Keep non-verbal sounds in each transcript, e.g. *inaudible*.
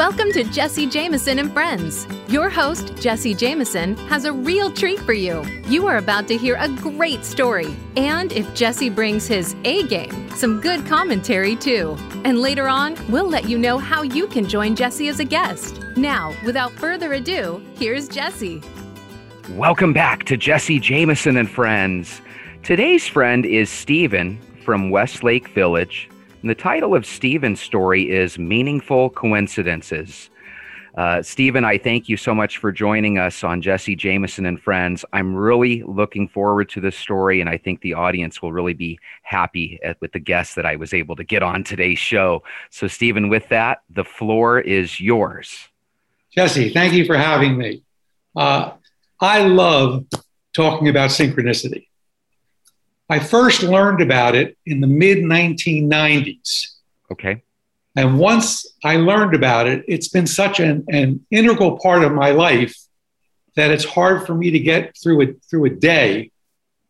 Welcome to Jesse Jameson and Friends. Your host, Jesse Jameson, has a real treat for you. You are about to hear a great story. And if Jesse brings his A game, some good commentary too. And later on, we'll let you know how you can join Jesse as a guest. Now, without further ado, here's Jesse. Welcome back to Jesse Jameson and Friends. Today's friend is Stephen from Westlake Village. And the title of Stephen's story is Meaningful Coincidences. Uh, Stephen, I thank you so much for joining us on Jesse Jameson and Friends. I'm really looking forward to this story, and I think the audience will really be happy at, with the guests that I was able to get on today's show. So, Stephen, with that, the floor is yours. Jesse, thank you for having me. Uh, I love talking about synchronicity. I first learned about it in the mid 1990s. Okay. And once I learned about it, it's been such an, an integral part of my life that it's hard for me to get through it through a day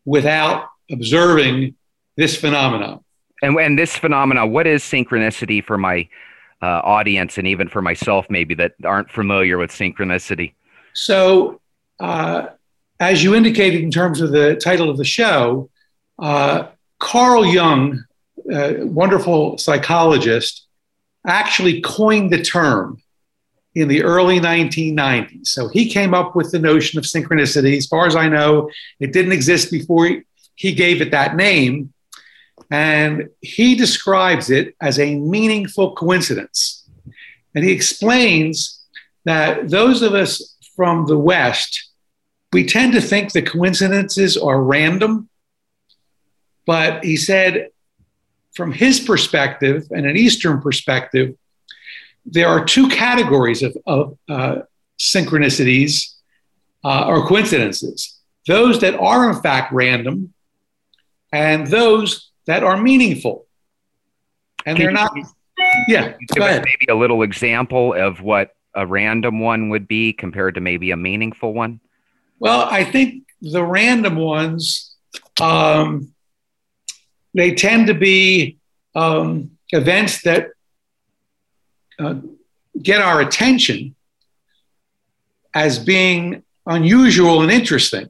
without observing this phenomenon. And, and this phenomenon, what is synchronicity for my uh, audience and even for myself, maybe that aren't familiar with synchronicity? So, uh, as you indicated in terms of the title of the show, uh, Carl Jung, wonderful psychologist, actually coined the term in the early 1990s. So he came up with the notion of synchronicity. As far as I know, it didn't exist before he gave it that name. And he describes it as a meaningful coincidence. And he explains that those of us from the West, we tend to think the coincidences are random but he said, from his perspective and an Eastern perspective, there are two categories of, of uh, synchronicities uh, or coincidences those that are, in fact, random and those that are meaningful. And Can they're not. Yeah. Give us maybe a little example of what a random one would be compared to maybe a meaningful one? Well, I think the random ones, um, they tend to be um, events that uh, get our attention as being unusual and interesting,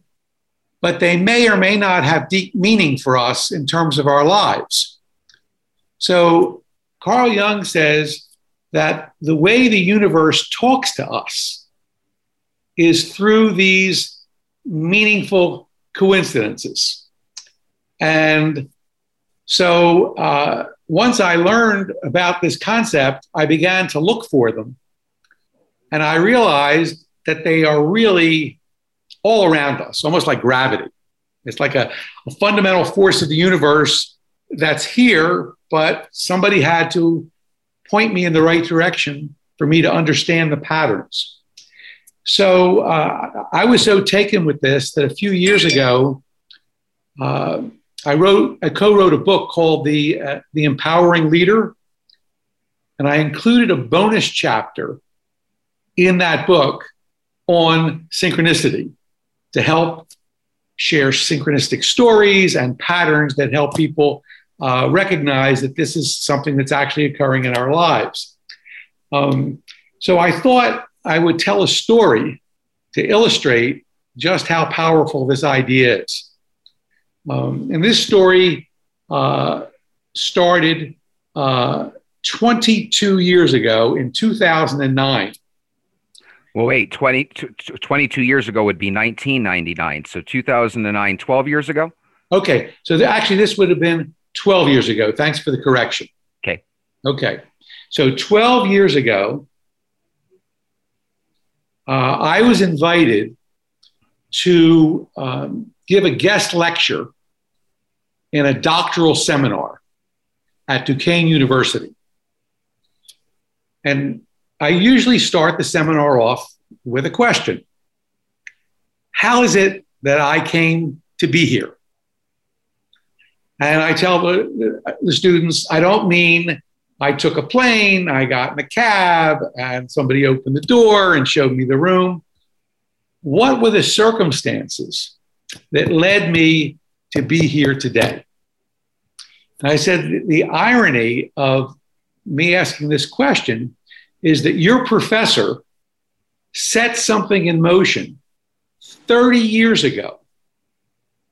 but they may or may not have deep meaning for us in terms of our lives. So, Carl Jung says that the way the universe talks to us is through these meaningful coincidences. And so uh, once I learned about this concept, I began to look for them. And I realized that they are really all around us, almost like gravity. It's like a, a fundamental force of the universe that's here, but somebody had to point me in the right direction for me to understand the patterns. So uh, I was so taken with this that a few years ago, uh, I wrote, I co-wrote a book called the uh, the Empowering Leader, and I included a bonus chapter in that book on synchronicity to help share synchronistic stories and patterns that help people uh, recognize that this is something that's actually occurring in our lives. Um, so I thought I would tell a story to illustrate just how powerful this idea is. Um, and this story uh, started uh, 22 years ago in 2009. Well, wait, 20, 22 years ago would be 1999. So 2009, 12 years ago? Okay. So th- actually, this would have been 12 years ago. Thanks for the correction. Okay. Okay. So 12 years ago, uh, I was invited to um, give a guest lecture in a doctoral seminar at Duquesne University. And I usually start the seminar off with a question How is it that I came to be here? And I tell the, students, I don't mean I took a plane, I got in a cab, and somebody opened the door and showed me the room. What were the circumstances that led me to be here today. And I said the irony of me asking this question is that your professor set something in motion 30 years ago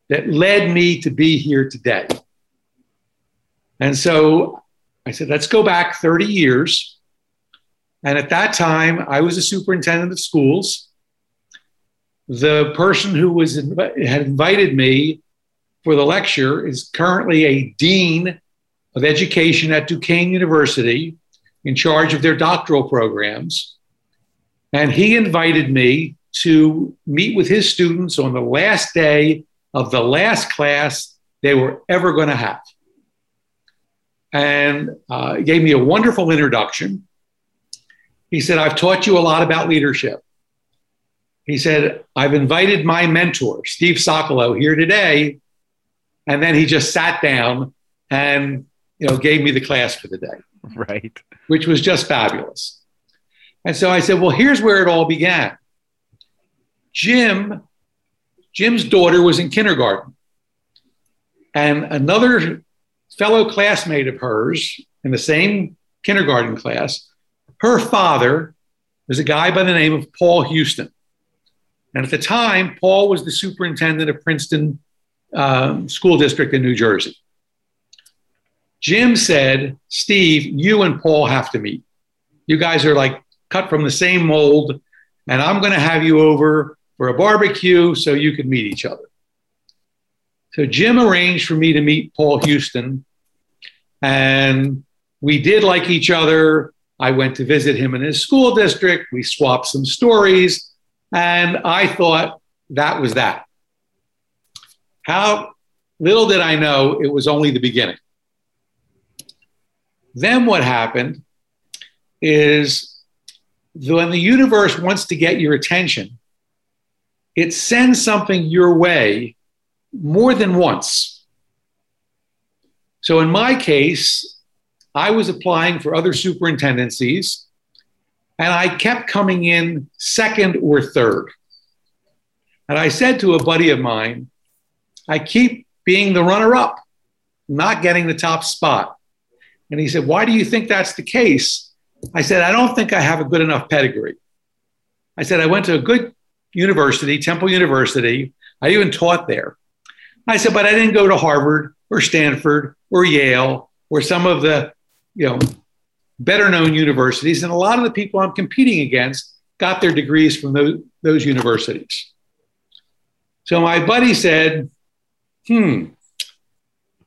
that led me to be here today. And so I said, let's go back 30 years. And at that time, I was a superintendent of schools. The person who was had invited me for the lecture is currently a dean of education at Duquesne University in charge of their doctoral programs. And he invited me to meet with his students on the last day of the last class they were ever going to have. And uh, gave me a wonderful introduction. He said, I've taught you a lot about leadership. He said, I've invited my mentor, Steve Sokolow, here today. And then he just sat down and you know, gave me the class for the day. *laughs* Right. Which was just fabulous. And so I said, well, here's where it all began. Jim, Jim's daughter was in kindergarten. And another fellow classmate of hers in the same kindergarten class, her father was a guy by the name of Paul Houston. And at the time, Paul was the superintendent of Princeton um, School District in New Jersey. Jim said, Steve, you and Paul have to meet. You guys are like cut from the same mold, and I'm going to have you over for a barbecue so you can meet each other. So Jim arranged for me to meet Paul Houston, and we did like each other. I went to visit him in his school district. We swapped some stories, and I thought that was that. How little did I know it was only the beginning. Then what happened is when the universe wants to get your attention, it sends something your way more than once. So in my case, I was applying for other superintendencies and I kept coming in second or third. And I said to a buddy of mine, I keep being the runner up, not getting the top spot. And he said, Why do you think that's the case? I said, I don't think I have a good enough pedigree. I said, I went to a good university, Temple University. I even taught there. I said, but I didn't go to Harvard or Stanford or Yale or some of the, you know, better known universities. And a lot of the people I'm competing against got their degrees from those, those universities. So my buddy said, hmm,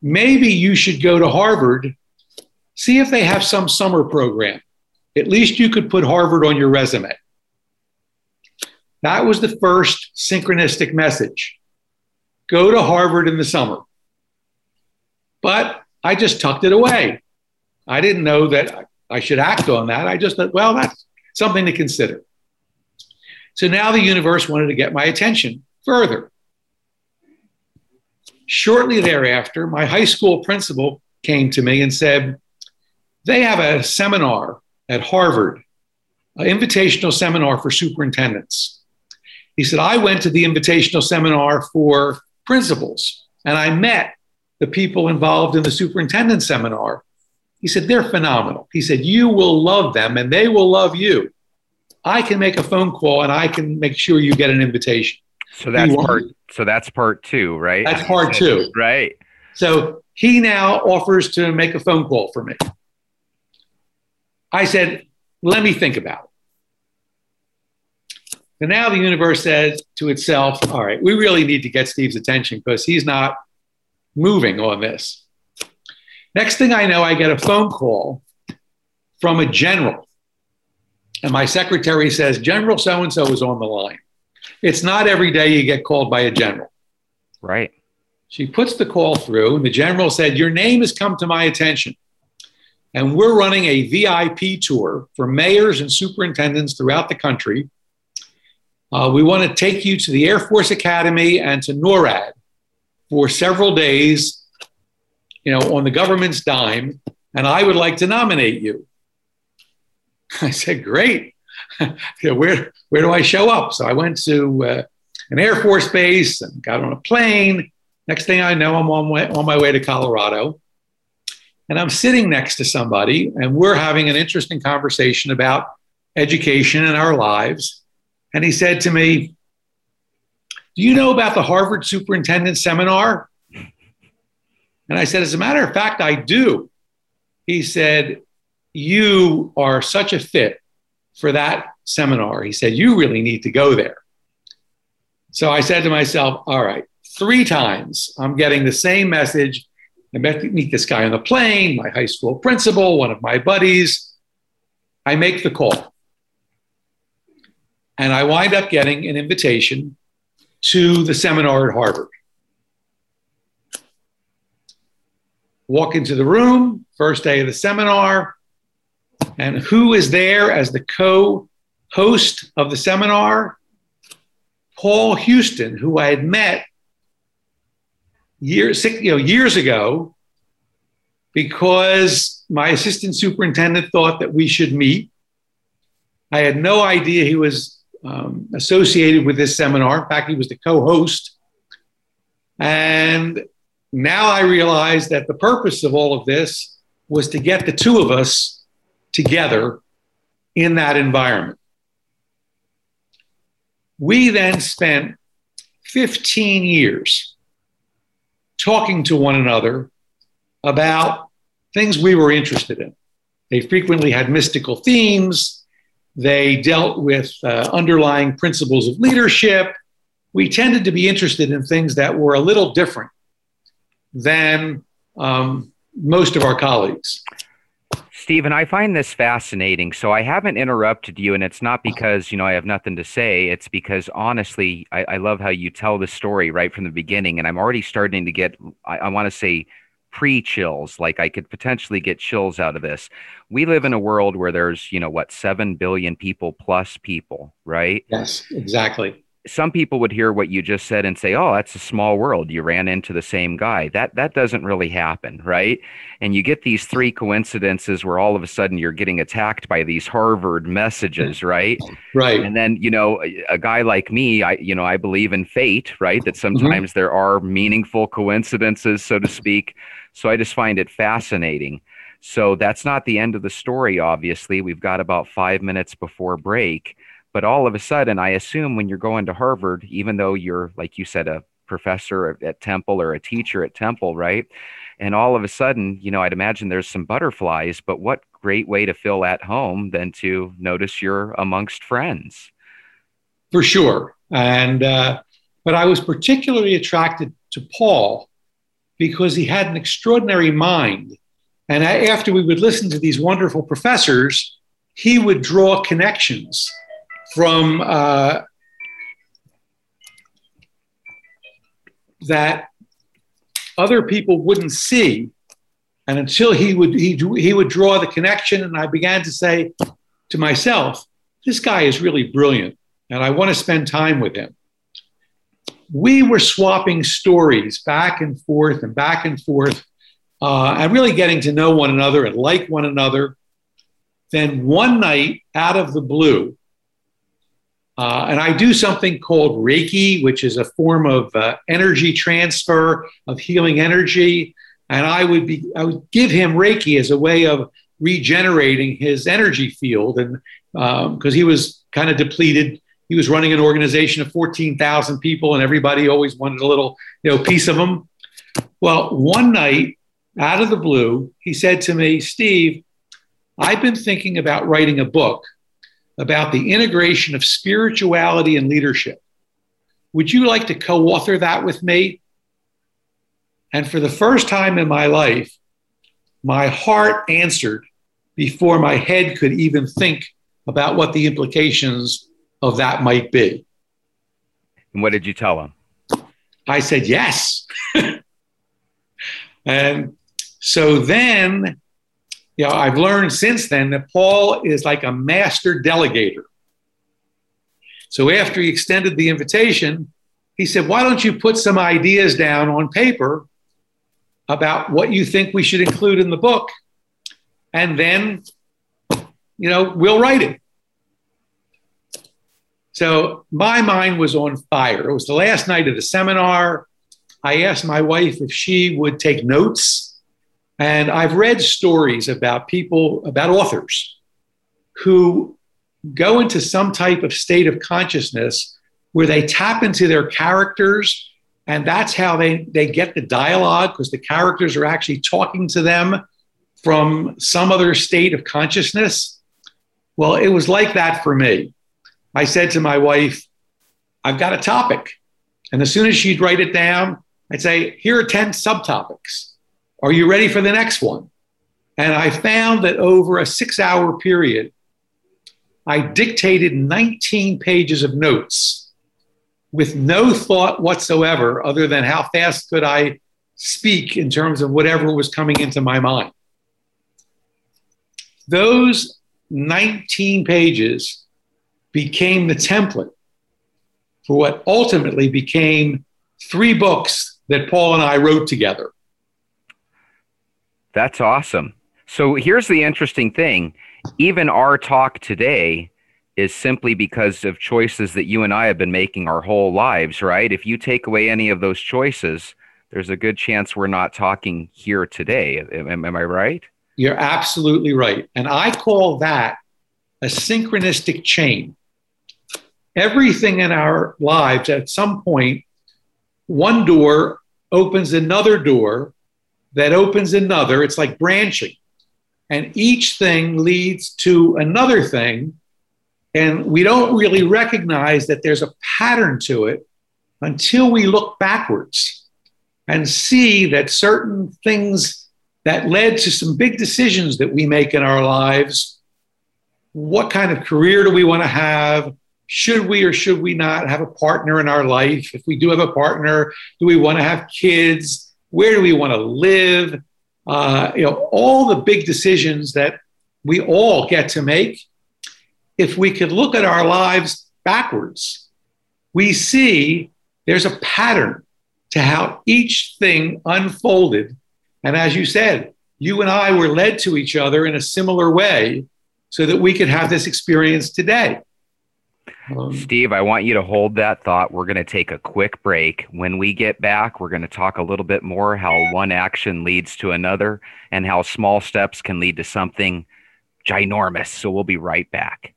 maybe you should go to Harvard See if they have some summer program. At least you could put Harvard on your resume. That was the first synchronistic message. Go to Harvard in the summer. But I just tucked it away. I didn't know that I should act on that. I just thought, well, that's something to consider. So now the universe wanted to get my attention further. Shortly thereafter, my high school principal came to me and said, they have a seminar at Harvard, an invitational seminar for superintendents. He said, I went to the invitational seminar for principals and I met the people involved in the superintendent seminar. He said, they're phenomenal. He said, you will love them and they will love you. I can make a phone call and I can make sure you get an invitation. So that's part so that's part two, right? That's part two. Right. So he now offers to make a phone call for me. I said, let me think about it. And now the universe says to itself, all right, we really need to get Steve's attention because he's not moving on this. Next thing I know, I get a phone call from a general. And my secretary says, General so and so is on the line. It's not every day you get called by a general. Right. She puts the call through, and the general said, Your name has come to my attention. And we're running a VIP tour for mayors and superintendents throughout the country. Uh, we want to take you to the Air Force Academy and to NORAD for several days, you know, on the government's dime. And I would like to nominate you. *laughs* I said, great. *laughs* where, where do I show up? So I went to uh, an Air Force base and got on a plane. Next thing I know, I'm on, way, on my way to Colorado. And I'm sitting next to somebody, and we're having an interesting conversation about education in our lives. And he said to me, Do you know about the Harvard Superintendent Seminar? And I said, As a matter of fact, I do. He said, You are such a fit for that seminar. He said, You really need to go there. So I said to myself, All right, three times I'm getting the same message. I met, meet this guy on the plane, my high school principal, one of my buddies. I make the call. And I wind up getting an invitation to the seminar at Harvard. Walk into the room, first day of the seminar, and who is there as the co host of the seminar? Paul Houston, who I had met years, you know, years ago because my assistant superintendent thought that we should meet. I had no idea he was um, associated with this seminar. In fact, he was the co host. And now I realize that the purpose of all of this was to get the two of us together in that environment. We then spent 15 years talking to one another about things we were interested in. They frequently had mystical themes. They dealt with uh, underlying principles of leadership. We tended to be interested in things that were a little different than um, most of our colleagues. Stephen, I find this fascinating. So I haven't interrupted you, and it's not uh-huh. because you know I have nothing to say. It's because honestly, I, I love how you tell the story right from the beginning, and I'm already starting to get I, I want to say pre chills. Like I could potentially get chills out of this. We live in a world where there's you know what seven billion people plus people, right? Yes, exactly some people would hear what you just said and say, "Oh, that's a small world. You ran into the same guy." That that doesn't really happen, right? And you get these three coincidences where all of a sudden you're getting attacked by these Harvard messages, right? Right. And then, you know, a, a guy like me, I you know, I believe in fate, right? That mm-hmm. sometimes mm-hmm. there are meaningful coincidences, so to speak. So I just find it fascinating. So that's not the end of the story obviously. We've got about 5 minutes before break but all of a sudden, I assume when you're going to Harvard, even though you're, like you said, a professor at Temple or a teacher at Temple, right? And all of a sudden, you know, I'd imagine there's some butterflies, but what great way to feel at home than to notice you're amongst friends. For sure. And, uh, but I was particularly attracted to Paul because he had an extraordinary mind. And after we would listen to these wonderful professors, he would draw connections from uh, that other people wouldn't see. And until he would he, he would draw the connection, and I began to say to myself, "This guy is really brilliant, and I want to spend time with him." We were swapping stories back and forth and back and forth, uh, and really getting to know one another and like one another. Then one night, out of the blue, uh, and I do something called Reiki, which is a form of uh, energy transfer, of healing energy. And I would be, I would give him Reiki as a way of regenerating his energy field, and because um, he was kind of depleted, he was running an organization of 14,000 people, and everybody always wanted a little, you know, piece of him. Well, one night, out of the blue, he said to me, "Steve, I've been thinking about writing a book." About the integration of spirituality and leadership. Would you like to co author that with me? And for the first time in my life, my heart answered before my head could even think about what the implications of that might be. And what did you tell him? I said yes. *laughs* and so then you know, I've learned since then that Paul is like a master delegator. So after he extended the invitation, he said, Why don't you put some ideas down on paper about what you think we should include in the book? And then, you know, we'll write it. So my mind was on fire. It was the last night of the seminar. I asked my wife if she would take notes And I've read stories about people, about authors who go into some type of state of consciousness where they tap into their characters and that's how they, they get the dialogue because the characters are actually talking to them from some other state of consciousness. Well, it was like that for me. I said to my wife, I've got a topic. And as soon as she'd write it down, I'd say, Here are 10 subtopics. Are you ready for the next one? And I found that over a six hour period, I dictated 19 pages of notes with no thought whatsoever other than how fast could I speak in terms of whatever was coming into my mind. Those 19 pages became the template for what ultimately became three books that Paul and I wrote together. That's awesome. So here's the interesting thing even our talk today is simply because of choices that you and I have been making our whole lives, right? If you take away any of those choices, there's a good chance we're not talking here today. Am, am I right? You're absolutely right. And I call that a synchronistic chain. Everything in our lives at some point, one door opens another door that opens another. It's like branching. And each thing leads to another thing. And we don't really recognize that there's a pattern to it until we look backwards and see that certain things that led to some big decisions that we make in our lives what kind of career do we want to have? Should we or should we not have a partner in our life? If we do have a partner, do we want to have kids? Where do we want to live? uh, you know, all the big decisions that we all get to make. If we could look at our lives backwards, we see there's a pattern to how each thing unfolded. And as you said, you and I were led to each other in a similar way so that we could have this experience today. Um, Steve, I want you to hold that thought. We're going to take a quick break. When we get back, we're going to talk a little bit more how one action leads to another and how small steps can lead to something ginormous. So we'll be right back.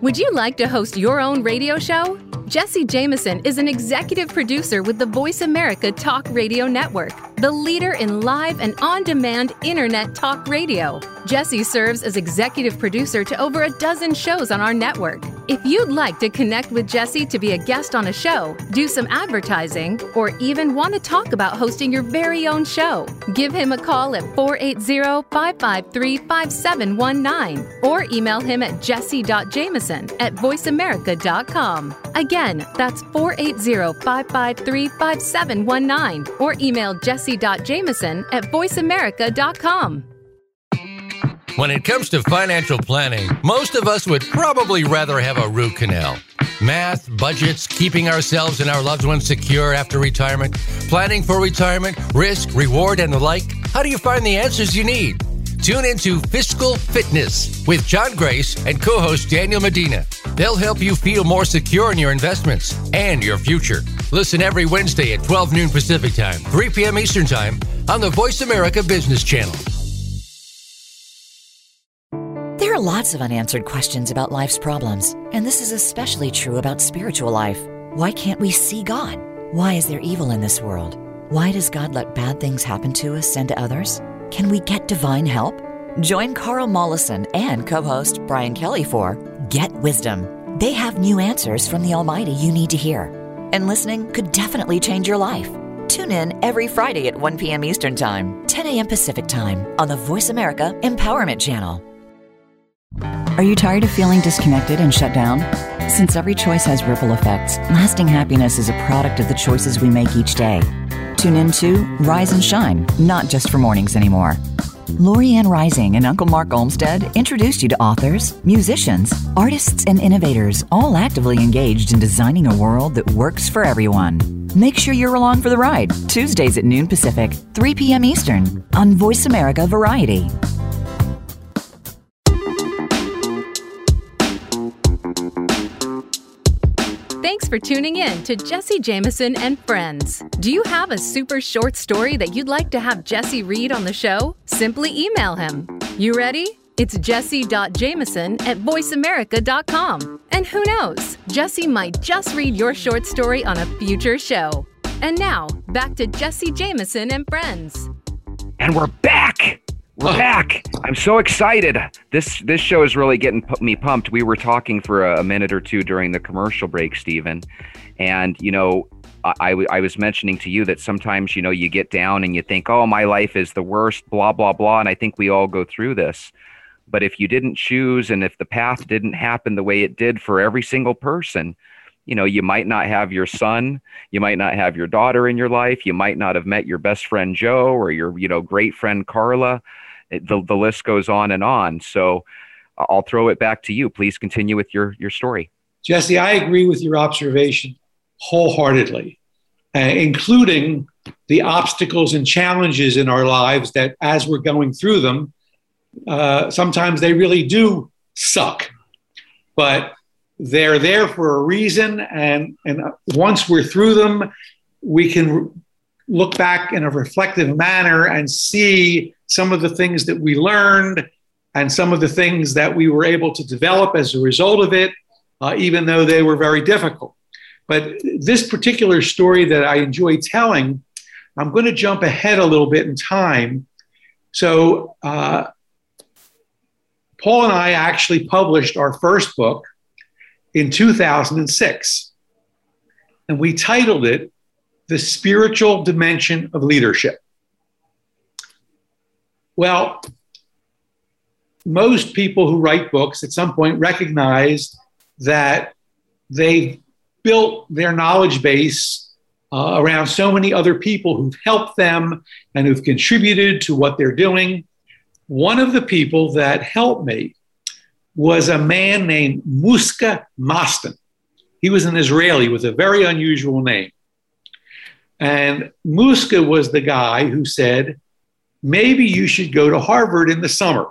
Would you like to host your own radio show? Jesse Jameson is an executive producer with the Voice America Talk Radio Network, the leader in live and on demand internet talk radio. Jesse serves as executive producer to over a dozen shows on our network. If you'd like to connect with Jesse to be a guest on a show, do some advertising, or even want to talk about hosting your very own show, give him a call at 480 553 5719 or email him at jesse.jameson at voiceamerica.com. Again, that's 480 553 5719 or email jesse.jameson at voiceamerica.com. When it comes to financial planning, most of us would probably rather have a root canal. Math, budgets, keeping ourselves and our loved ones secure after retirement, planning for retirement, risk, reward, and the like. How do you find the answers you need? Tune into Fiscal Fitness with John Grace and co host Daniel Medina. They'll help you feel more secure in your investments and your future. Listen every Wednesday at 12 noon Pacific Time, 3 p.m. Eastern Time on the Voice America Business Channel. There are lots of unanswered questions about life's problems, and this is especially true about spiritual life. Why can't we see God? Why is there evil in this world? Why does God let bad things happen to us and to others? Can we get divine help? Join Carl Mollison and co host Brian Kelly for Get Wisdom. They have new answers from the Almighty you need to hear. And listening could definitely change your life. Tune in every Friday at 1 p.m. Eastern Time, 10 a.m. Pacific Time on the Voice America Empowerment Channel. Are you tired of feeling disconnected and shut down? Since every choice has ripple effects, lasting happiness is a product of the choices we make each day. Tune in to Rise and Shine, not just for mornings anymore. Lorianne Rising and Uncle Mark Olmstead introduced you to authors, musicians, artists, and innovators, all actively engaged in designing a world that works for everyone. Make sure you're along for the ride, Tuesdays at noon Pacific, 3 p.m. Eastern, on Voice America Variety. Thanks for tuning in to Jesse Jameson and Friends. Do you have a super short story that you'd like to have Jesse read on the show? Simply email him. You ready? It's jesse.jameson at voiceamerica.com. And who knows, Jesse might just read your short story on a future show. And now, back to Jesse Jameson and Friends. And we're back. We're back. I'm so excited. This this show is really getting me pumped. We were talking for a, a minute or two during the commercial break, Stephen, and you know, I, I was mentioning to you that sometimes you know you get down and you think, oh, my life is the worst, blah blah blah, and I think we all go through this. But if you didn't choose, and if the path didn't happen the way it did for every single person, you know, you might not have your son, you might not have your daughter in your life, you might not have met your best friend Joe or your you know great friend Carla the, the list goes on and on. So I'll throw it back to you. Please continue with your, your story. Jesse, I agree with your observation wholeheartedly, uh, including the obstacles and challenges in our lives that as we're going through them, uh, sometimes they really do suck. But they're there for a reason. And, and once we're through them, we can look back in a reflective manner and see some of the things that we learned and some of the things that we were able to develop as a result of it, uh, even though they were very difficult. But this particular story that I enjoy telling, I'm going to jump ahead a little bit in time. So, uh, Paul and I actually published our first book in 2006. And we titled it The Spiritual Dimension of Leadership. Well, most people who write books at some point recognize that they've built their knowledge base uh, around so many other people who've helped them and who've contributed to what they're doing. One of the people that helped me was a man named Muska Mastan. He was an Israeli with a very unusual name. And Muska was the guy who said, maybe you should go to Harvard in the summer.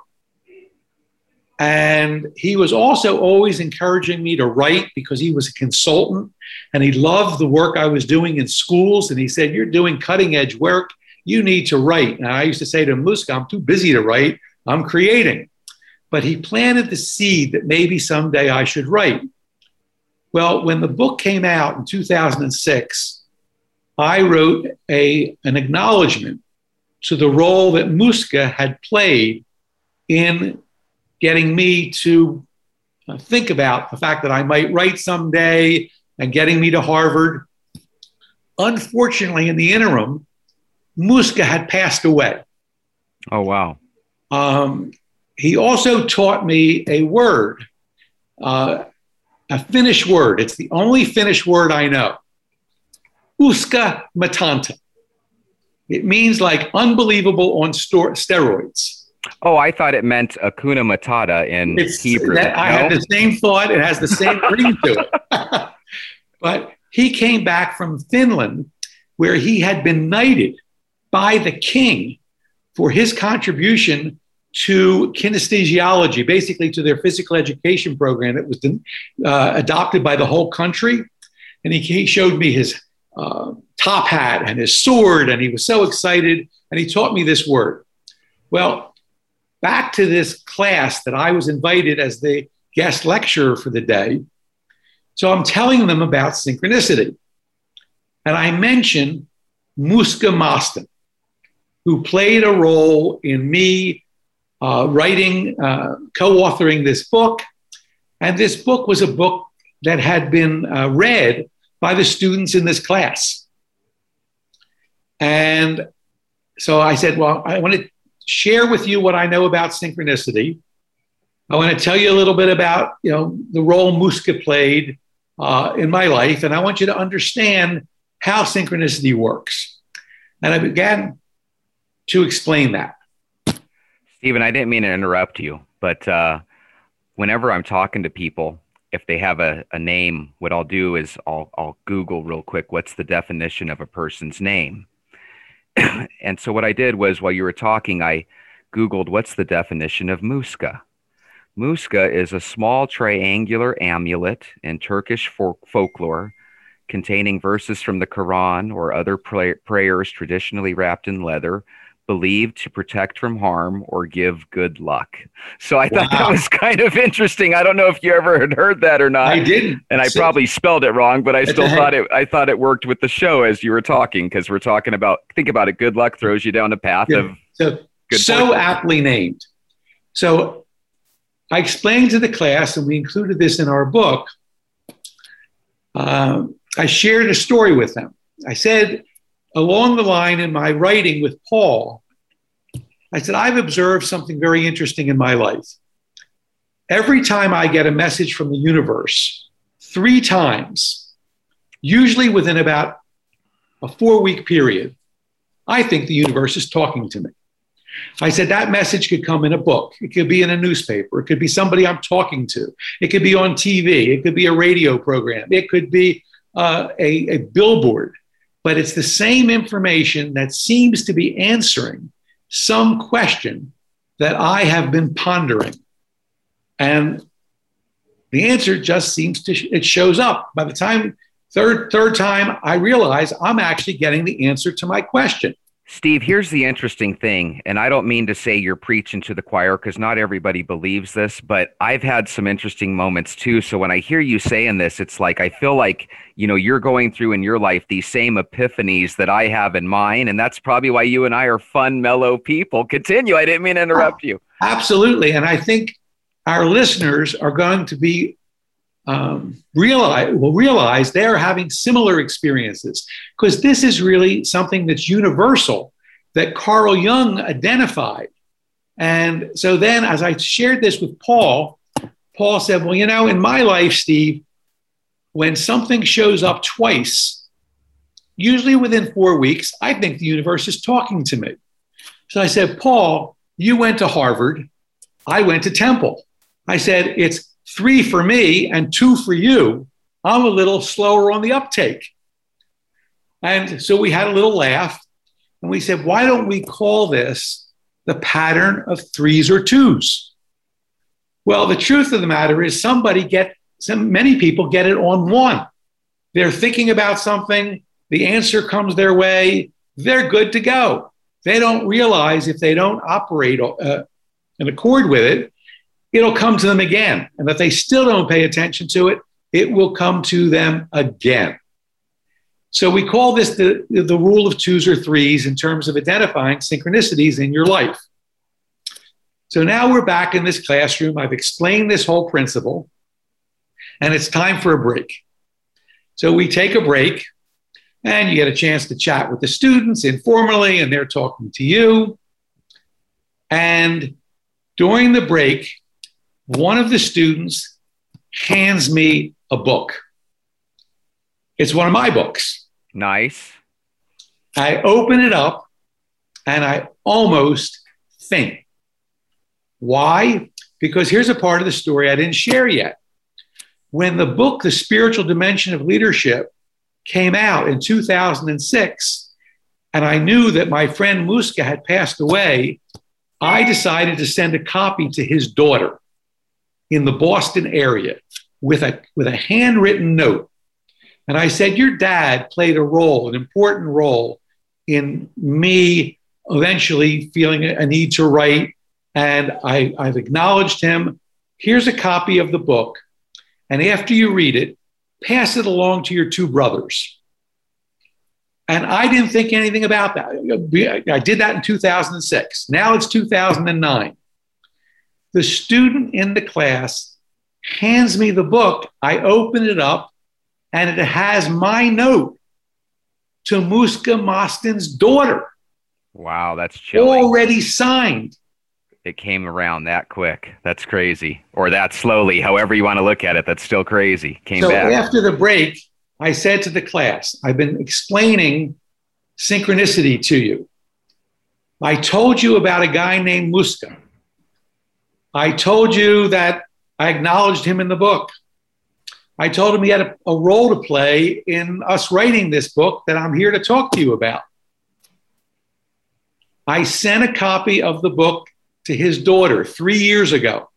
And he was also always encouraging me to write because he was a consultant and he loved the work I was doing in schools. And he said, You're doing cutting edge work. You need to write. And I used to say to Muska, I'm too busy to write. I'm creating. But he planted the seed that maybe someday I should write. Well, when the book came out in 2006, I wrote a, an acknowledgement to the role that Muska had played in getting me to uh, think about the fact that I might write someday and getting me to Harvard. Unfortunately, in the interim, Muska had passed away. Oh, wow. Um, he also taught me a word, uh, a Finnish word. It's the only Finnish word I know. Uska matanta. It means like unbelievable on steroids. Oh, I thought it meant Hakuna Matata in it's, Hebrew. That, no? I had the same thought. It has the same *laughs* ring to it. *laughs* but he came back from Finland, where he had been knighted by the king for his contribution to kinesthesiology, basically to their physical education program that was uh, adopted by the whole country. And he, he showed me his uh, top hat and his sword, and he was so excited. And he taught me this word. Well, back to this class that I was invited as the guest lecturer for the day. So I'm telling them about synchronicity. And I mention Muska Mastan, who played a role in me uh, writing, uh, co authoring this book. And this book was a book that had been uh, read by the students in this class. And so I said, Well, I want to share with you what I know about synchronicity. I want to tell you a little bit about you know the role Muska played uh, in my life, and I want you to understand how synchronicity works. And I began to explain that. Stephen, I didn't mean to interrupt you, but uh, whenever I'm talking to people, if they have a, a name, what I'll do is I'll, I'll Google real quick what's the definition of a person's name. *clears throat* and so what I did was while you were talking, I Googled what's the definition of Muska. Muska is a small triangular amulet in Turkish folklore containing verses from the Quran or other pray- prayers traditionally wrapped in leather, believed to protect from harm or give good luck. So I wow. thought that was kind of interesting. I don't know if you ever had heard that or not. I didn't. And I probably spelled it wrong, but I still thought it I thought it worked with the show as you were talking because we're talking about think about it good luck throws you down the path yeah. of so, so aptly named. So I explained to the class and we included this in our book. Um, I shared a story with them. I said, along the line in my writing with Paul, I said, I've observed something very interesting in my life. Every time I get a message from the universe, three times, usually within about a four week period, I think the universe is talking to me. I said that message could come in a book. It could be in a newspaper. It could be somebody I'm talking to. It could be on TV. It could be a radio program. It could be uh, a, a billboard, but it's the same information that seems to be answering some question that I have been pondering. And the answer just seems to, it shows up. By the time, third, third time, I realize I'm actually getting the answer to my question. Steve, here's the interesting thing, and I don't mean to say you're preaching to the choir because not everybody believes this, but I've had some interesting moments too. So when I hear you saying this, it's like I feel like, you know, you're going through in your life these same epiphanies that I have in mine, and that's probably why you and I are fun, mellow people. Continue. I didn't mean to interrupt oh, you. Absolutely. And I think our listeners are going to be um, realize will realize they're having similar experiences because this is really something that's universal that Carl Jung identified. And so then, as I shared this with Paul, Paul said, "Well, you know, in my life, Steve, when something shows up twice, usually within four weeks, I think the universe is talking to me." So I said, "Paul, you went to Harvard, I went to Temple." I said, "It's three for me and two for you, I'm a little slower on the uptake. And so we had a little laugh and we said, why don't we call this the pattern of threes or twos? Well, the truth of the matter is somebody get some many people get it on one. They're thinking about something, the answer comes their way, they're good to go. They don't realize if they don't operate uh, in accord with it, it'll come to them again. And if they still don't pay attention to it, it will come to them again. So we call this the, the rule of twos or threes in terms of identifying synchronicities in your life. So now we're back in this classroom. I've explained this whole principle, and it's time for a break. So we take a break, and you get a chance to chat with the students informally, and they're talking to you. And during the break, one of the students hands me a book. It's one of my books. Nice. I open it up and I almost faint. Why? Because here's a part of the story I didn't share yet. When the book, The Spiritual Dimension of Leadership, came out in 2006, and I knew that my friend Muska had passed away, I decided to send a copy to his daughter in the Boston area with a, with a handwritten note. And I said, Your dad played a role, an important role in me eventually feeling a need to write. And I, I've acknowledged him. Here's a copy of the book. And after you read it, pass it along to your two brothers. And I didn't think anything about that. I did that in 2006. Now it's 2009. The student in the class hands me the book. I open it up and it has my note to Muska Mostyn's daughter. Wow, that's chilling. Already signed. It came around that quick. That's crazy. Or that slowly, however you want to look at it. That's still crazy. Came so back. after the break, I said to the class, I've been explaining synchronicity to you. I told you about a guy named Muska. I told you that I acknowledged him in the book. I told him he had a, a, role to play in us writing this book that I'm here to talk to you about. I sent a copy of the book to his daughter three years ago.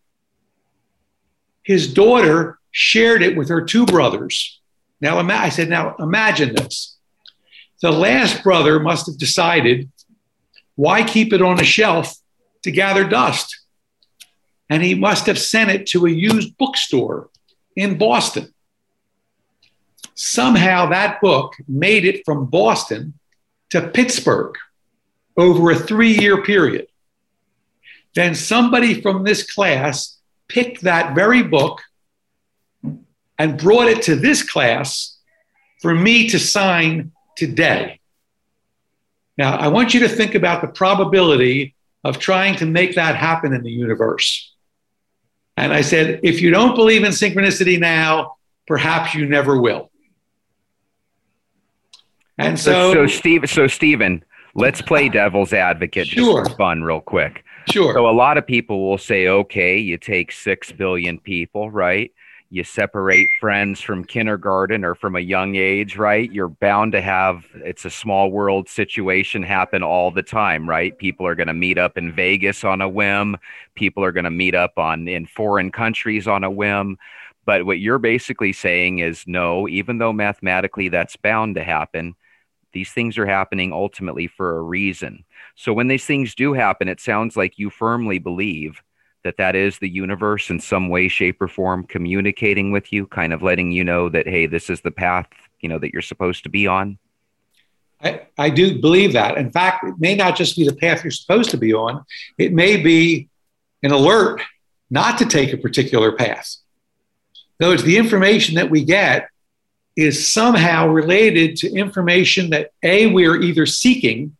his daughter shared it with her two brothers. Now, I said, now imagine this. The last brother must have decided, why keep it on a shelf to gather dust? And he must have sent it to a used bookstore in Boston. Somehow that book made it from Boston to Pittsburgh over a three year period. Then somebody from this class picked that very book and brought it to this class for me to sign today. Now, I want you to think about the probability of trying to make that happen in the universe. And I said, if you don't believe in synchronicity now, perhaps you never will. And so, so, Steve, so Stephen, let's play devil's advocate sure. just for fun, real quick. Sure. So a lot of people will say, okay, you take six billion people, right? You separate friends from kindergarten or from a young age, right? You're bound to have it's a small world situation happen all the time, right? People are going to meet up in Vegas on a whim. People are going to meet up on in foreign countries on a whim. But what you're basically saying is no, even though mathematically that's bound to happen, these things are happening ultimately for a reason. So when these things do happen, it sounds like you firmly believe that that is the universe in some way shape or form communicating with you kind of letting you know that hey this is the path you know that you're supposed to be on? I, I do believe that. In fact it may not just be the path you're supposed to be on. It may be an alert not to take a particular path. In other words the information that we get is somehow related to information that a we're either seeking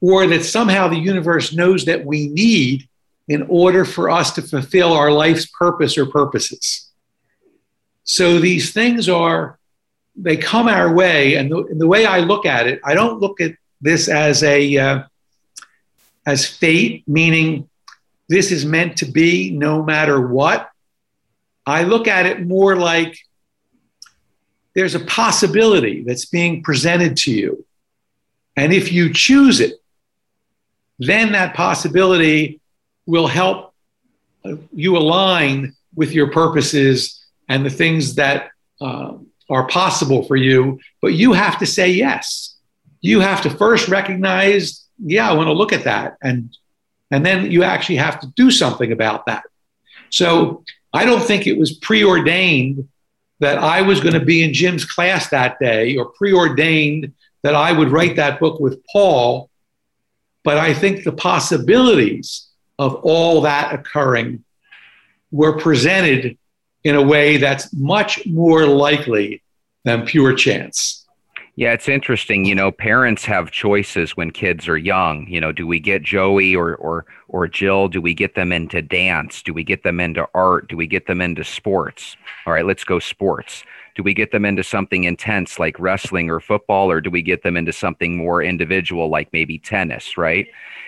or that somehow the universe knows that we need in order for us to fulfill our life's purpose or purposes. So these things are, they come our way. And the, the way I look at it, I don't look at this as a, uh, as fate, meaning this is meant to be no matter what. I look at it more like there's a possibility that's being presented to you. And if you choose it, then that possibility will help you align with your purposes and the things that uh, are possible for you. But you have to say yes. You have to first recognize, yeah, I want to look at that, and and then you actually have to do something about that. So I don't think it was preordained that I was going to be in Jim's class that day, or preordained that I would write that book with Paul. But I think the possibilities of all that occurring were presented in a way that's much more likely than pure chance. Yeah, it's interesting. You know, parents have choices when kids are young. You know, do we get Joey or or or Jill? Do we get them into dance? Do we get them into art? Do we get them into sports? All right, let's go sports. Do we get them into something intense like wrestling or football, or do we get them into something more individual like maybe tennis, right?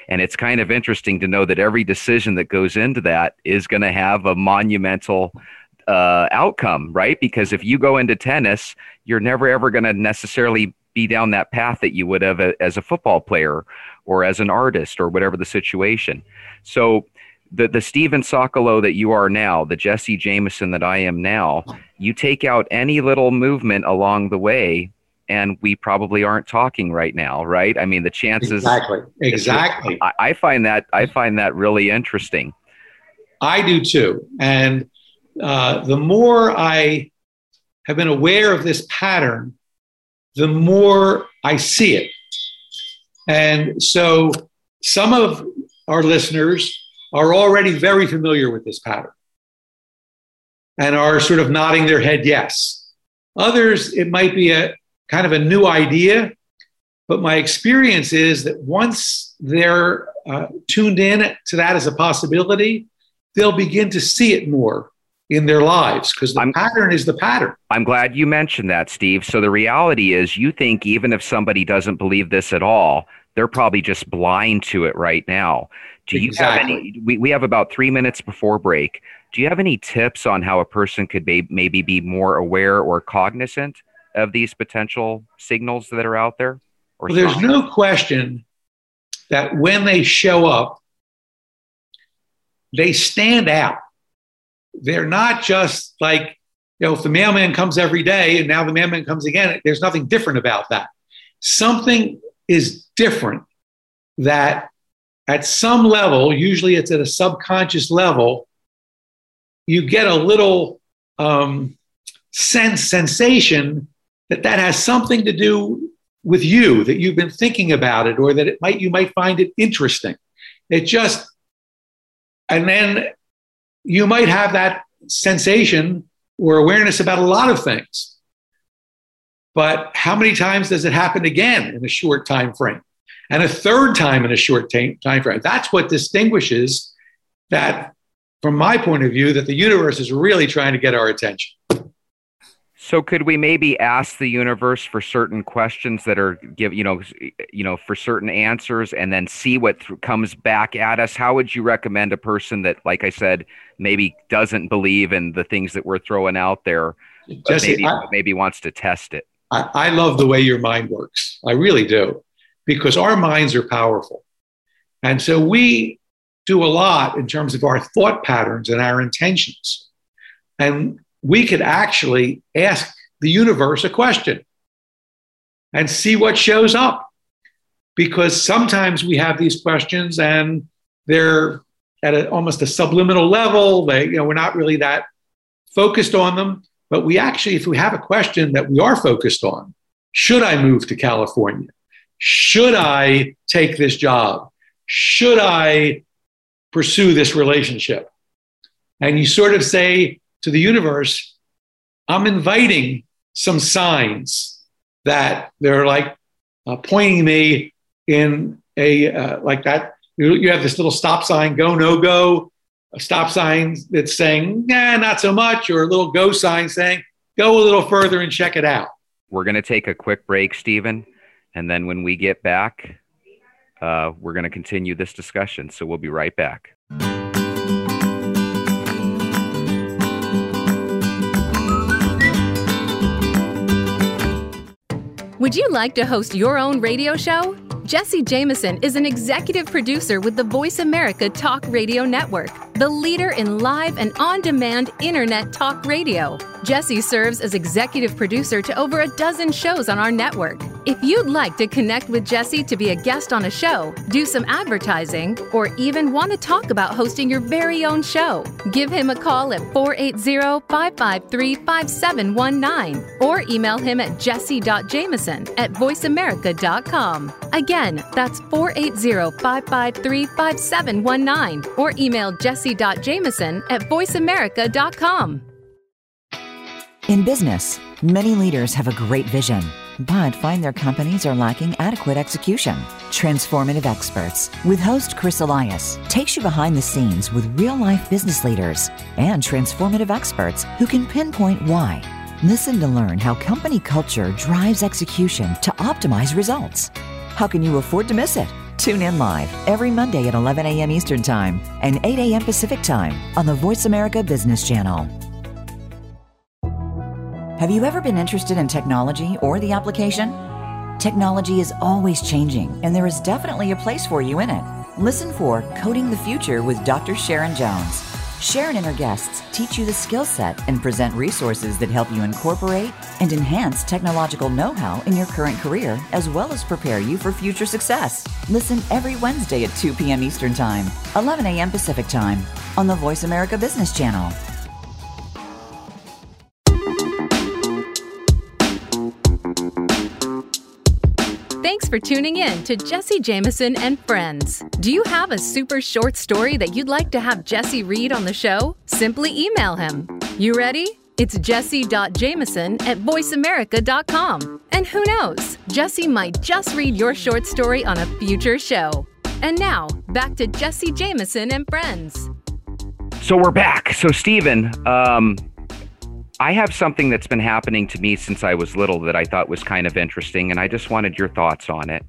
And it's kind of interesting to know that every decision that goes into that is going to have a monumental uh, outcome, right? Because if you go into tennis, you're never ever going to necessarily be down that path that you would have a, as a football player or as an artist or whatever the situation. So the the Stephen Sokolow that you are now, the Jesse Jameson that I am now, you take out any little movement along the way, and we probably aren't talking right now, right? I mean, the chances exactly, exactly. I, I find that I find that really interesting. I do too, and uh, the more I have been aware of this pattern, the more I see it, and so some of our listeners are already very familiar with this pattern and are sort of nodding their head yes. Others, it might be a, kind of a new idea. But my experience is that once they're uh, tuned in to that as a possibility, they'll begin to see it more in their lives because the I'm, pattern is the pattern. I'm glad you mentioned that, Steve. So the reality is, you think even if somebody doesn't believe this at all, they're probably just blind to it right now. Do you exactly. have any? We, we have about three minutes before break. Do you have any tips on how a person could be, maybe be more aware or cognizant of these potential signals that are out there? Well, there's no question that when they show up, they stand out. they're not just like, you know, if the mailman comes every day and now the mailman comes again, there's nothing different about that. Something is different that at some level, usually it's at a subconscious level, you get a little um, sense, sensation that that has something to do with you, that you've been thinking about it, or that it might you might find it interesting. It just, and then you might have that sensation or awareness about a lot of things. But how many times does it happen again in a short time frame? And a third time in a short time frame. That's what distinguishes that, from my point of view, that the universe is really trying to get our attention. So could we maybe ask the universe for certain questions that are give you know you know for certain answers and then see what th- comes back at us? How would you recommend a person that like I said maybe doesn't believe in the things that we're throwing out there uh, Jesse, maybe I, maybe wants to test it? I, I love the way your mind works. I really do. Because our minds are powerful. And so we do a lot in terms of our thought patterns and our intentions. And we could actually ask the universe a question and see what shows up. Because sometimes we have these questions and they're at a, almost a subliminal level. They, you know, we're not really that focused on them. But we actually, if we have a question that we are focused on, should I move to California? Should I take this job? Should I pursue this relationship? And you sort of say, to the universe, I'm inviting some signs that they're like uh, pointing me in a uh, like that. You, you have this little stop sign, go, no go, a stop sign that's saying, nah, not so much, or a little go sign saying, go a little further and check it out. We're going to take a quick break, Stephen. And then when we get back, uh, we're going to continue this discussion. So we'll be right back. Would you like to host your own radio show? Jesse Jameson is an executive producer with the Voice America Talk Radio Network, the leader in live and on demand internet talk radio. Jesse serves as executive producer to over a dozen shows on our network. If you'd like to connect with Jesse to be a guest on a show, do some advertising, or even want to talk about hosting your very own show, give him a call at 480 553 5719 or email him at jesse.jameson at voiceamerica.com. Again, that's 480 553 5719 or email jesse.jameson at voiceamerica.com. In business, many leaders have a great vision, but find their companies are lacking adequate execution. Transformative Experts with host Chris Elias takes you behind the scenes with real life business leaders and transformative experts who can pinpoint why. Listen to learn how company culture drives execution to optimize results. How can you afford to miss it? Tune in live every Monday at 11 a.m. Eastern Time and 8 a.m. Pacific Time on the Voice America Business Channel. Have you ever been interested in technology or the application? Technology is always changing, and there is definitely a place for you in it. Listen for Coding the Future with Dr. Sharon Jones. Sharon and her guests teach you the skill set and present resources that help you incorporate and enhance technological know how in your current career, as well as prepare you for future success. Listen every Wednesday at 2 p.m. Eastern Time, 11 a.m. Pacific Time on the Voice America Business Channel. Thanks for tuning in to Jesse Jameson and Friends. Do you have a super short story that you'd like to have Jesse read on the show? Simply email him. You ready? It's jesse.jameson at voiceamerica.com. And who knows, Jesse might just read your short story on a future show. And now, back to Jesse Jameson and Friends. So we're back. So, Stephen, um, I have something that's been happening to me since I was little that I thought was kind of interesting, and I just wanted your thoughts on it.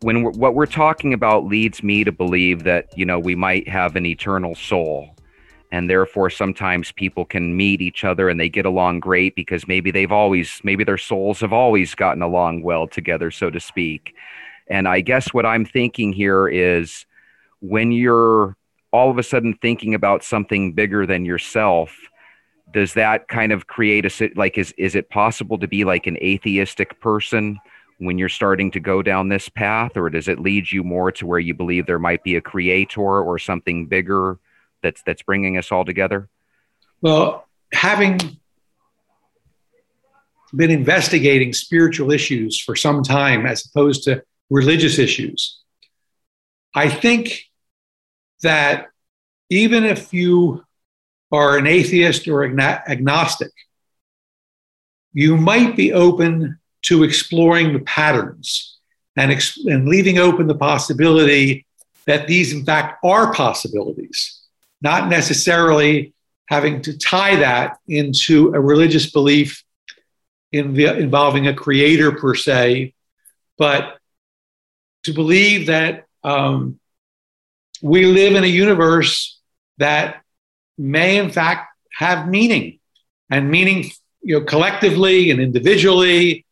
When we're, what we're talking about leads me to believe that you know we might have an eternal soul, and therefore sometimes people can meet each other and they get along great because maybe they've always maybe their souls have always gotten along well together, so to speak. And I guess what I'm thinking here is when you're all of a sudden thinking about something bigger than yourself does that kind of create a like is is it possible to be like an atheistic person when you're starting to go down this path? Or does it lead you more to where you believe there might be a creator or something bigger that's that's bringing us all together? Well having been investigating spiritual issues for some time as opposed to religious issues i think that even if you are an atheist or agnostic, you might be open to exploring the patterns and, ex- and leaving open the possibility that these, in fact, are possibilities, not necessarily having to tie that into a religious belief in the, involving a creator per se, but to believe that um, we live in a universe that may in fact have meaning and meaning you know collectively and individually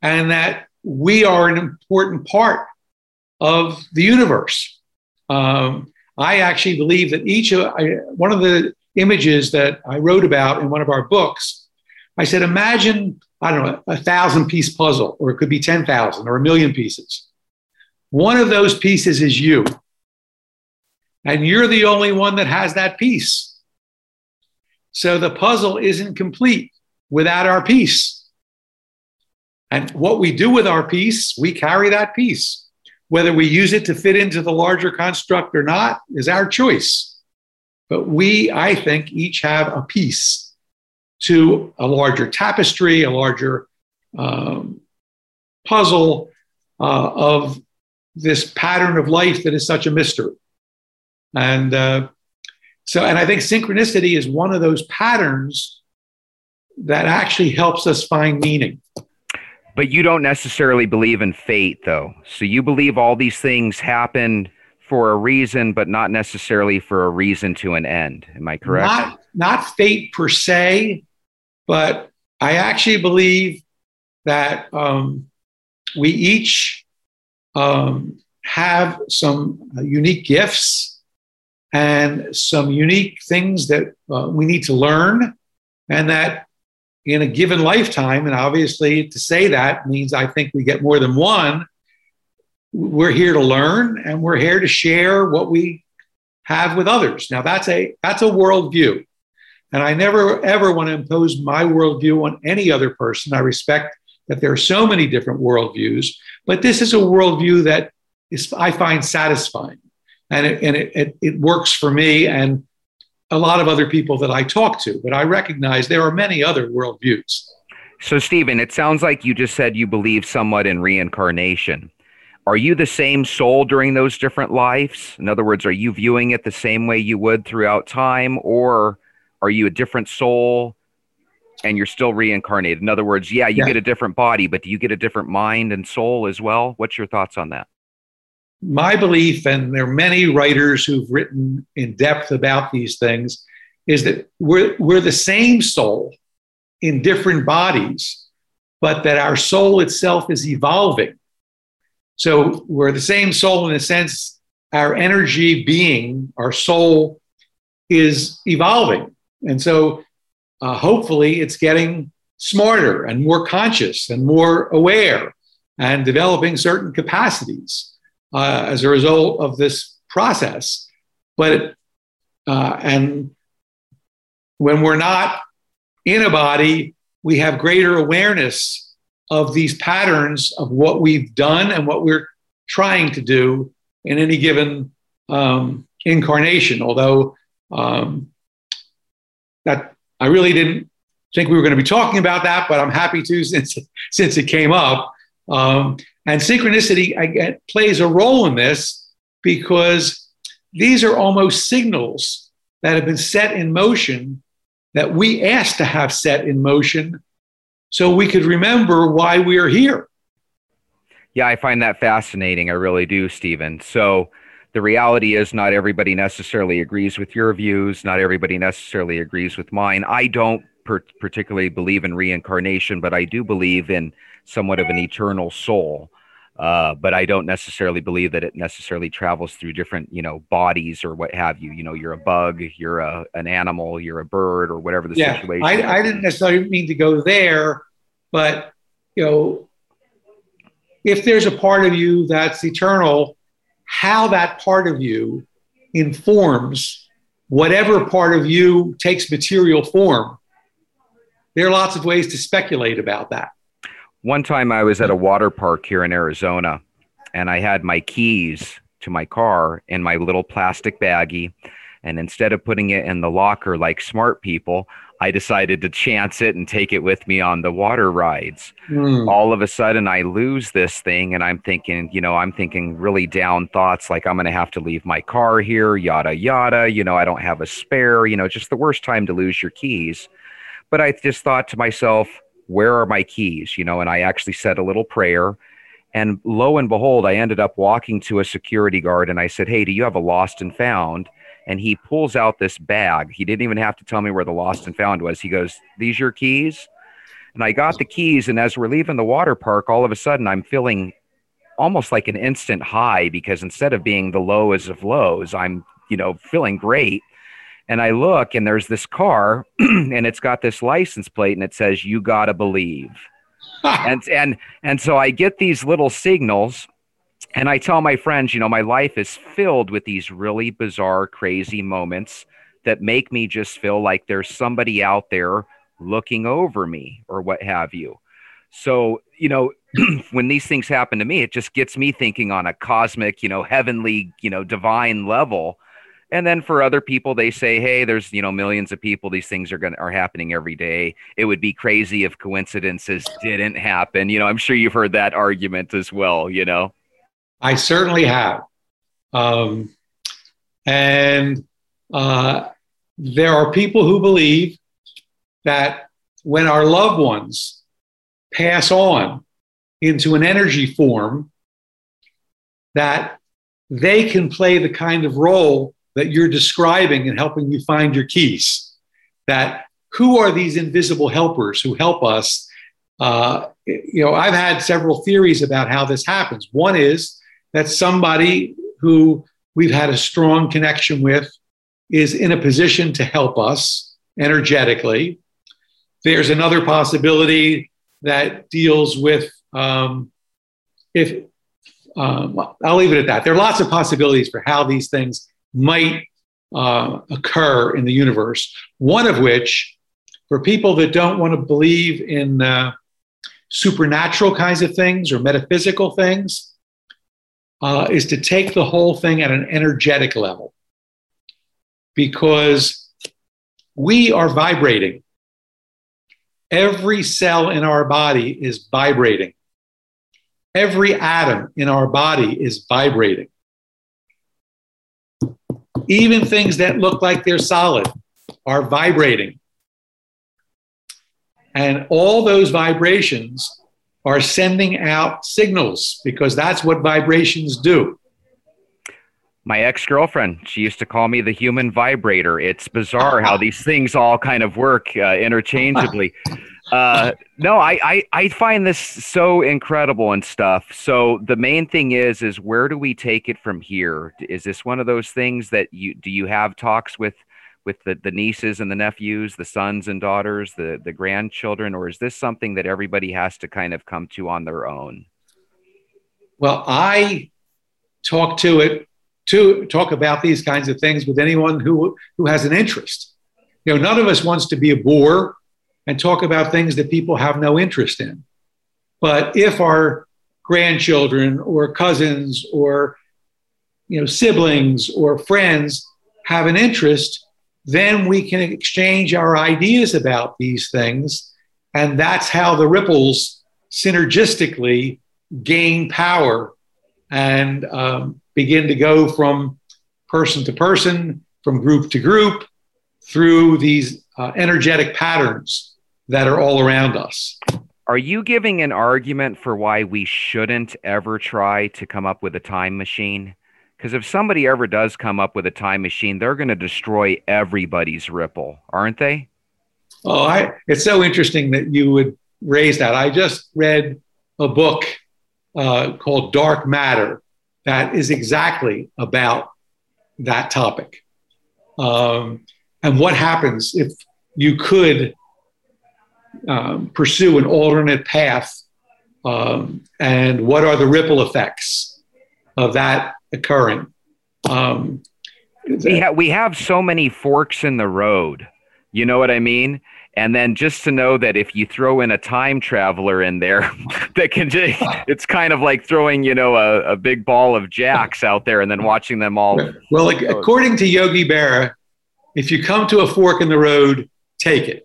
and that we are an important part of the universe. Um, i actually believe that each of I, one of the images that i wrote about in one of our books i said imagine i don't know a thousand piece puzzle or it could be 10000 or a million pieces. One of those pieces is you. And you're the only one that has that piece so the puzzle isn't complete without our piece. And what we do with our piece, we carry that piece. Whether we use it to fit into the larger construct or not is our choice. But we, I think, each have a piece to a larger tapestry, a larger um, puzzle uh, of this pattern of life that is such a mystery. And uh, so, and I think synchronicity is one of those patterns that actually helps us find meaning. But you don't necessarily believe in fate, though. So you believe all these things happen for a reason, but not necessarily for a reason to an end. Am I correct? Not, not fate per se, but I actually believe that um, we each um, have some uh, unique gifts and some unique things that uh, we need to learn, and that in a given lifetime, and obviously to say that means I think we get more than one. We're here to learn, and we're here to share what we have with others. Now that's a that's a worldview, and I never ever want to impose my worldview on any other person. I respect that there are so many different worldviews, but this is a worldview that is I find satisfying and it, and it, it, it works for me and a lot of other people that I talk to. But I recognize there are many other worldviews. So, Stephen, it sounds like you just said you believe somewhat in reincarnation. Are you the same soul during those different lives? In other words, are you viewing it the same way you would throughout time, or are you a different soul and you're still reincarnated? In other words, yeah, you yeah. get a different body, but do you get a different mind and soul as well? What's your thoughts on that? My belief, and there are many writers who've written in depth about these things, is that we're, we're the same soul in different bodies, but that our soul itself is evolving. So we're the same soul in a sense, our energy being, our soul is evolving. And so uh, hopefully it's getting smarter and more conscious and more aware and developing certain capacities uh, as a result of this process. But uh, and when we're not in a body, we have greater awareness of these patterns of what we've done and what we're trying to do in any given um, incarnation. Although um, that I really didn't think we were going to be talking about that, but I'm happy to *laughs* since since it came up. Um, and synchronicity plays a role in this because these are almost signals that have been set in motion that we asked to have set in motion so we could remember why we are here. Yeah, I find that fascinating. I really do, Stephen. So the reality is, not everybody necessarily agrees with your views. Not everybody necessarily agrees with mine. I don't per- particularly believe in reincarnation, but I do believe in somewhat of an eternal soul. Uh, but I don't necessarily believe that it necessarily travels through different, you know, bodies or what have you. You know, you're a bug, you're a, an animal, you're a bird, or whatever the yeah, situation. I, I didn't necessarily mean to go there, but you know, if there's a part of you that's eternal, how that part of you informs whatever part of you takes material form. There are lots of ways to speculate about that. One time I was at a water park here in Arizona and I had my keys to my car in my little plastic baggie. And instead of putting it in the locker like smart people, I decided to chance it and take it with me on the water rides. Mm. All of a sudden, I lose this thing, and I'm thinking, you know, I'm thinking really down thoughts like I'm going to have to leave my car here, yada, yada. You know, I don't have a spare, you know, just the worst time to lose your keys. But I just thought to myself, where are my keys? You know, and I actually said a little prayer. And lo and behold, I ended up walking to a security guard and I said, Hey, do you have a lost and found? And he pulls out this bag. He didn't even have to tell me where the lost and found was. He goes, These are your keys? And I got the keys. And as we're leaving the water park, all of a sudden I'm feeling almost like an instant high because instead of being the lowest of lows, I'm, you know, feeling great and I look and there's this car *clears throat* and it's got this license plate and it says you got to believe. *laughs* and and and so I get these little signals and I tell my friends, you know, my life is filled with these really bizarre crazy moments that make me just feel like there's somebody out there looking over me or what have you. So, you know, *clears throat* when these things happen to me, it just gets me thinking on a cosmic, you know, heavenly, you know, divine level and then for other people they say hey there's you know millions of people. These things are going are happening every day. It would be crazy if coincidences didn't happen. You know i'm sure you've heard that argument as well you know? I certainly have. Um, and uh, there are people who believe that when our loved ones pass on into an energy form that they can play the kind of role that you're describing and helping you find your keys. That who are these invisible helpers who help us? Uh, you know, I've had several theories about how this happens. One is that somebody who we've had a strong connection with is in a position to help us energetically. There's another possibility that deals with um, if um, I'll leave it at that. There are lots of possibilities for how these things might uh, occur in the universe. One of which, for people that don't want to believe in uh, supernatural kinds of things or metaphysical things, uh, is to take the whole thing at an energetic level. Because we are vibrating. Every cell in our body is vibrating. Every atom in our body is vibrating. Even things that look like they're solid are vibrating. And all those vibrations are sending out signals because that's what vibrations do. My ex girlfriend, she used to call me the human vibrator. It's bizarre how *laughs* these things all kind of work uh, interchangeably. *laughs* Uh, no, I, I, I find this so incredible and stuff. So the main thing is, is where do we take it from here? Is this one of those things that you do you have talks with with the, the nieces and the nephews, the sons and daughters, the the grandchildren, or is this something that everybody has to kind of come to on their own? Well, I talk to it to talk about these kinds of things with anyone who who has an interest. You know, none of us wants to be a bore and talk about things that people have no interest in. But if our grandchildren or cousins or you know siblings or friends have an interest, then we can exchange our ideas about these things. And that's how the ripples synergistically gain power and um, begin to go from person to person, from group to group, through these uh, energetic patterns that are all around us. Are you giving an argument for why we shouldn't ever try to come up with a time machine? Because if somebody ever does come up with a time machine, they're going to destroy everybody's ripple, aren't they? Oh, I, it's so interesting that you would raise that. I just read a book uh, called Dark Matter that is exactly about that topic. Um, and what happens if you could um, pursue an alternate path um, and what are the ripple effects of that occurring? Um, we, ha- we have so many forks in the road. You know what i mean? And then just to know that if you throw in a time traveler in there *laughs* that can just, it's kind of like throwing you know a, a big ball of jacks out there and then watching them all well like, according to yogi berra if you come to a fork in the road take it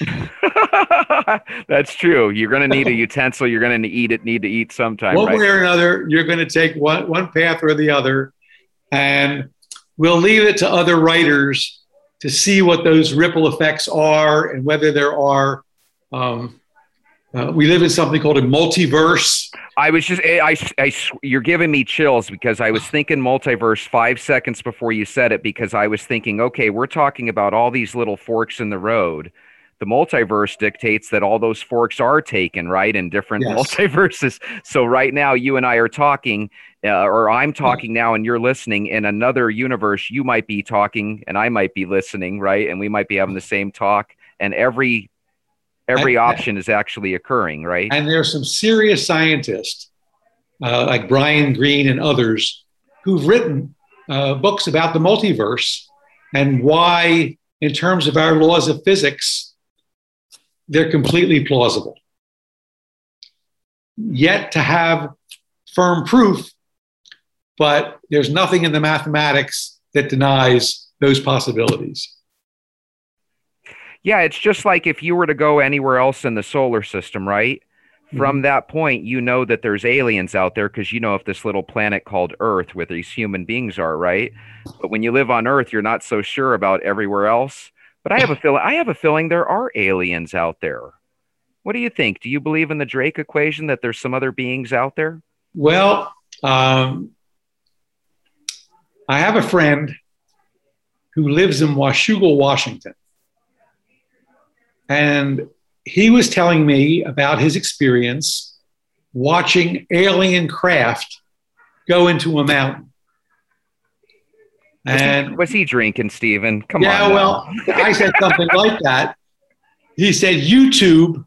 *laughs* That's true. You're going to need a *laughs* utensil. You're going to eat it. Need to eat sometime. One right? way or another, you're going to take one one path or the other, and we'll leave it to other writers to see what those ripple effects are and whether there are. Um, uh, we live in something called a multiverse. I was just, I, I, I, you're giving me chills because I was thinking multiverse five seconds before you said it because I was thinking, okay, we're talking about all these little forks in the road the multiverse dictates that all those forks are taken right in different yes. multiverses. *laughs* So right now you and i are talking uh, or i'm talking now and you're listening in another universe. You might be talking and i might be listening right and we might be having the same talk and every every option is actually occurring right? And there's some serious scientists uh, like brian greene and others who've written uh, books about the multiverse and why in terms of our laws of physics they're completely plausible. Yet to have firm proof, but there's nothing in the mathematics that denies those possibilities. Yeah, it's just like if you were to go anywhere else in the solar system, right? Mm-hmm. From that point, you know that there's aliens out there because you know if this little planet called Earth where these human beings are, right? But when you live on Earth, you're not so sure about everywhere else. But I have a feeling I have a feeling there are aliens out there. What do you think? Do you believe in the Drake equation that there's some other beings out there? Well, um, I have a friend who lives in Washougal, Washington. And he was telling me about his experience watching alien craft go into a mountain. And was he drinking, Stephen? Come yeah, on. Yeah, well, I said something *laughs* like that. He said, YouTube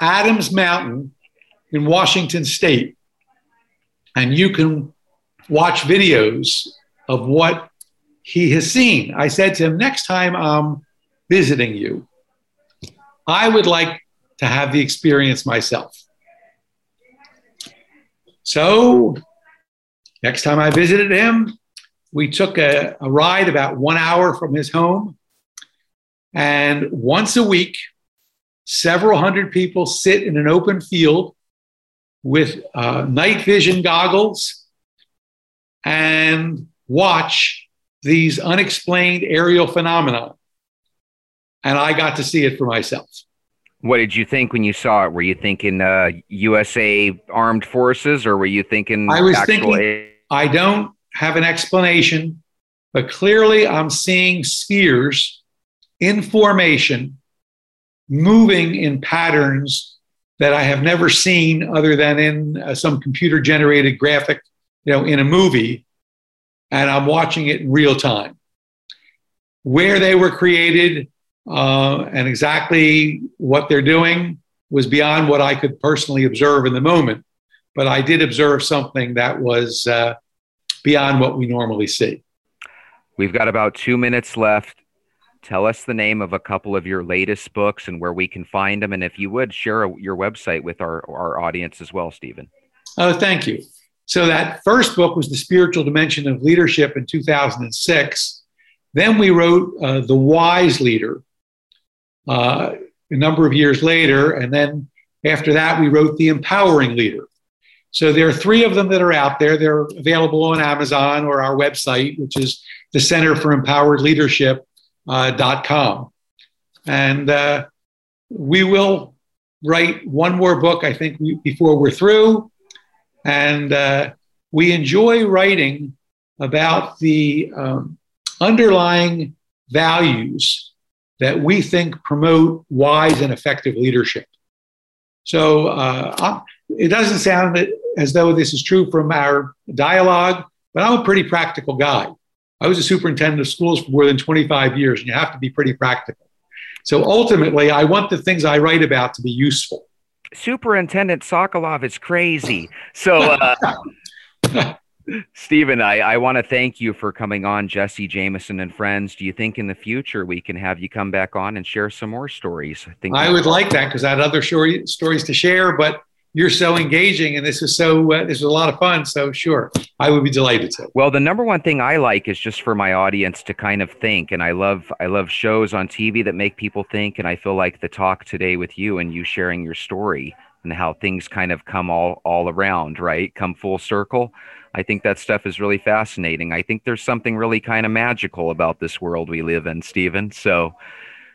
Adams Mountain in Washington State, and you can watch videos of what he has seen. I said to him, next time I'm visiting you, I would like to have the experience myself. So, next time I visited him, we took a, a ride about one hour from his home. And once a week, several hundred people sit in an open field with uh, night vision goggles and watch these unexplained aerial phenomena. And I got to see it for myself. What did you think when you saw it? Were you thinking uh, USA Armed Forces, or were you thinking? I was thinking. A- I don't have an explanation, but clearly I'm seeing spheres in formation moving in patterns that I have never seen other than in uh, some computer generated graphic, you know, in a movie, and I'm watching it in real time. Where they were created uh, and exactly what they're doing was beyond what I could personally observe in the moment, but I did observe something that was uh, beyond what we normally see. We've got about two minutes left. Tell us the name of a couple of your latest books and where we can find them. And if you would, share your website with our, our audience as well, Stephen. Oh, thank you. So, that first book was The Spiritual Dimension of Leadership in 2006. Then we wrote uh, The Wise Leader uh, a number of years later. And then after that, we wrote The Empowering Leader. So there are three of them that are out there. They're available on Amazon or our website, which is the Center for Empowered Leadership.com. Uh, and uh, we will write one more book, I think, before we're through. And uh, we enjoy writing about the um, underlying values that we think promote wise and effective leadership. So uh, it doesn't sound as though this is true from our dialogue, but I'm a pretty practical guy. I was a superintendent of schools for more than 25 years, and you have to be pretty practical. So ultimately, I want the things I write about to be useful. Superintendent Sokolow is crazy. So, uh, *laughs* Stephen, I, I want to thank you for coming on, Jesse Jameson and friends. Do you think in the future we can have you come back on and share some more stories? I think I would like that because I had other story, stories to share, but you're so engaging and this is so uh, this is a lot of fun so sure i would be delighted to. Well the number one thing i like is just for my audience to kind of think and i love i love shows on tv that make people think and i feel like the talk today with you and you sharing your story and how things kind of come all all around right? Come full circle. I think that stuff is really fascinating. I think there's something really kind of magical about this world we live in stephen so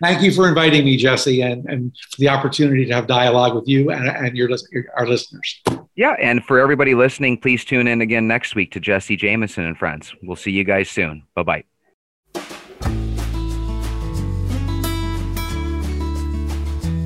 thank you for inviting me, Jesse, and, and the opportunity to have dialogue with you and, and your, our listeners. Yeah, and for everybody listening, please tune in again next week to Jesse Jameson and friends. We'll see you guys soon. Bye bye.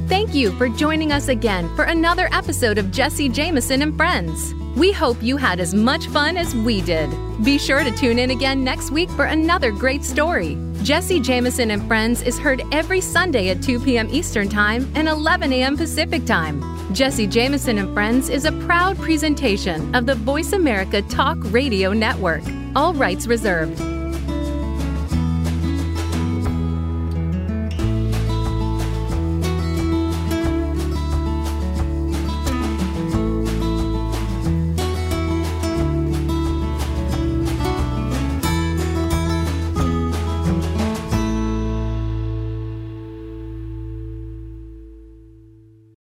Thank you for joining us again for another episode of Jesse Jameson and Friends. We hope you had as much fun as we did. Be sure to tune in again next week for another great story. Jesse Jameson and Friends is heard every Sunday at 2 p.m. Eastern Time and 11 a.m. Pacific Time. Jesse Jameson and Friends is a proud presentation of the Voice America Talk Radio Network. All rights reserved.